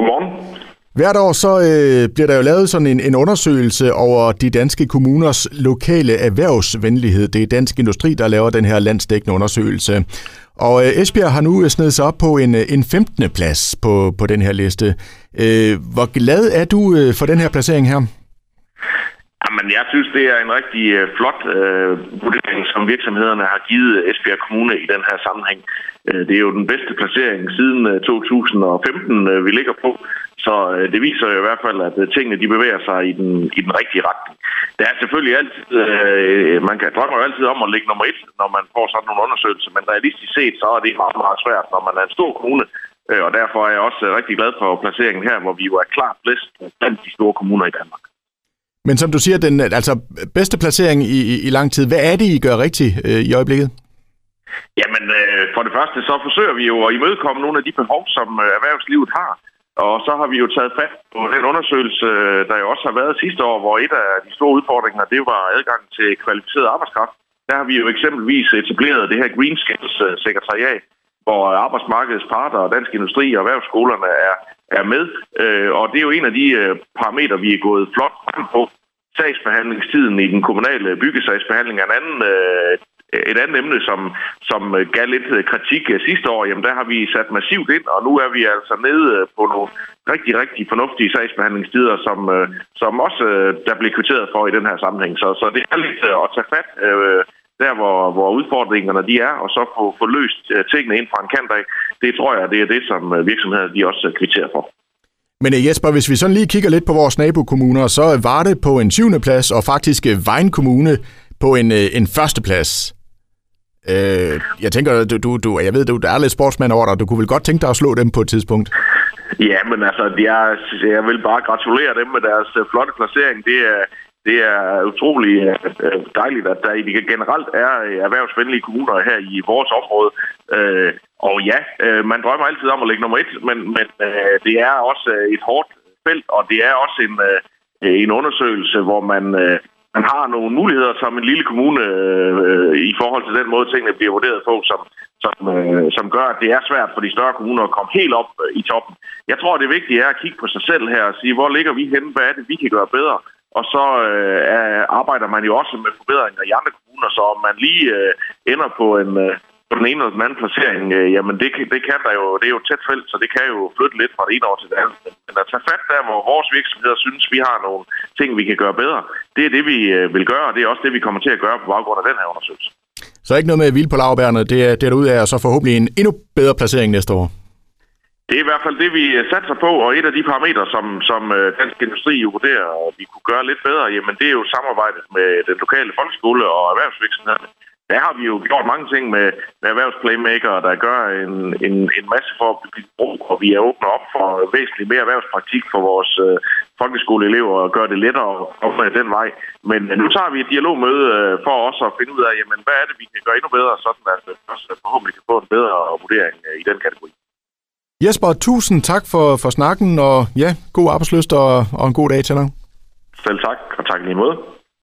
Godmorgen. Hvert år så øh, bliver der jo lavet sådan en, en undersøgelse over de danske kommuners lokale erhvervsvenlighed. Det er Dansk Industri, der laver den her landsdækkende undersøgelse. Og øh, Esbjerg har nu øh, snedet sig op på en, øh, en 15. plads på, på den her liste. Øh, hvor glad er du øh, for den her placering her? Jamen, jeg synes, det er en rigtig øh, flot øh, vurdering, som virksomhederne har givet Esbjerg Kommune i den her sammenhæng. Øh, det er jo den bedste placering siden øh, 2015, øh, vi ligger på. Så øh, det viser jo i hvert fald, at øh, tingene de bevæger sig i den, i den rigtige retning. Det er selvfølgelig altid, øh, man kan drømme jo altid om at ligge nummer et, når man får sådan nogle undersøgelser, men realistisk set, så er det meget, meget svært, når man er en stor kommune, øh, og derfor er jeg også øh, rigtig glad for placeringen her, hvor vi jo er klart bedst blandt de store kommuner i Danmark. Men som du siger, den altså bedste placering i, i, i lang tid, hvad er det, I gør rigtigt øh, i øjeblikket? Jamen, øh, for det første, så forsøger vi jo at imødekomme nogle af de behov, som øh, erhvervslivet har. Og så har vi jo taget fat på den undersøgelse, øh, der jo også har været sidste år, hvor et af de store udfordringer, det var adgang til kvalificeret arbejdskraft. Der har vi jo eksempelvis etableret det her Green Skills øh, sekretariat, hvor arbejdsmarkedets parter og dansk industri og erhvervsskolerne er, er med. Øh, og det er jo en af de øh, parametre, vi er gået flot frem på. Sagsbehandlingstiden i den kommunale byggesagsbehandling er en anden øh, et andet emne, som, som gav lidt kritik sidste år, jamen der har vi sat massivt ind, og nu er vi altså nede på nogle rigtig, rigtig fornuftige sagsbehandlingstider, som, som også der bliver kvitteret for i den her sammenhæng. Så, så det er lidt at tage fat øh, der, hvor, hvor udfordringerne de er, og så få, få løst tingene ind fra en kant af. Det tror jeg, det er det, som virksomheder de også kvitterer for. Men Jesper, hvis vi sådan lige kigger lidt på vores nabokommuner, så var det på en syvende plads, og faktisk Vejen Kommune på en, en første plads. Øh, jeg tænker, du, du, du, jeg ved, du er lidt sportsmand over dig. Du kunne vel godt tænke dig at slå dem på et tidspunkt? Ja, men altså, jeg, jeg vil bare gratulere dem med deres flotte placering. Det er, det er utrolig øh, øh, dejligt, at der generelt er øh, erhvervsvenlige kommuner her i vores område. Og ja, man drømmer altid om at ligge nummer et, men, men det er også et hårdt felt, og det er også en, en undersøgelse, hvor man man har nogle muligheder som en lille kommune i forhold til den måde, tingene bliver vurderet på, som, som, som gør, at det er svært for de større kommuner at komme helt op i toppen. Jeg tror, det vigtige er at kigge på sig selv her og sige, hvor ligger vi henne, hvad er det, vi kan gøre bedre? Og så øh, arbejder man jo også med forbedringer i andre kommuner, så om man lige øh, ender på en... Øh, på den ene eller den anden placering, øh, jamen det, det kan der jo, det er jo tæt felt, så det kan jo flytte lidt fra det ene år til det andet. Men at tage fat der, hvor vores virksomheder synes, vi har nogle ting, vi kan gøre bedre, det er det, vi øh, vil gøre, og det er også det, vi kommer til at gøre på baggrund af den her undersøgelse. Så ikke noget med hvile på lavbærene, det er, det er derude af, og så forhåbentlig en endnu bedre placering næste år. Det er i hvert fald det, vi øh, satser på, og et af de parametre, som, som øh, Dansk Industri vurderer, at vi kunne gøre lidt bedre, jamen det er jo samarbejdet med den lokale folkeskole og erhvervsvirksomhederne der har vi jo gjort mange ting med, med erhvervsplaymaker, der gør en, en, en masse for at blive brug, og vi er åbne op for væsentligt mere erhvervspraktik for vores øh, folkeskoleelever og gøre det lettere at komme den vej. Men øh, nu tager vi et dialogmøde øh, for også at finde ud af, jamen, hvad er det, vi kan gøre endnu bedre, sådan at vi forhåbentlig kan få en bedre vurdering øh, i den kategori. Jesper, tusind tak for, for snakken, og ja, god arbejdsløst og, og en god dag til dig. Selv tak, og tak lige måde.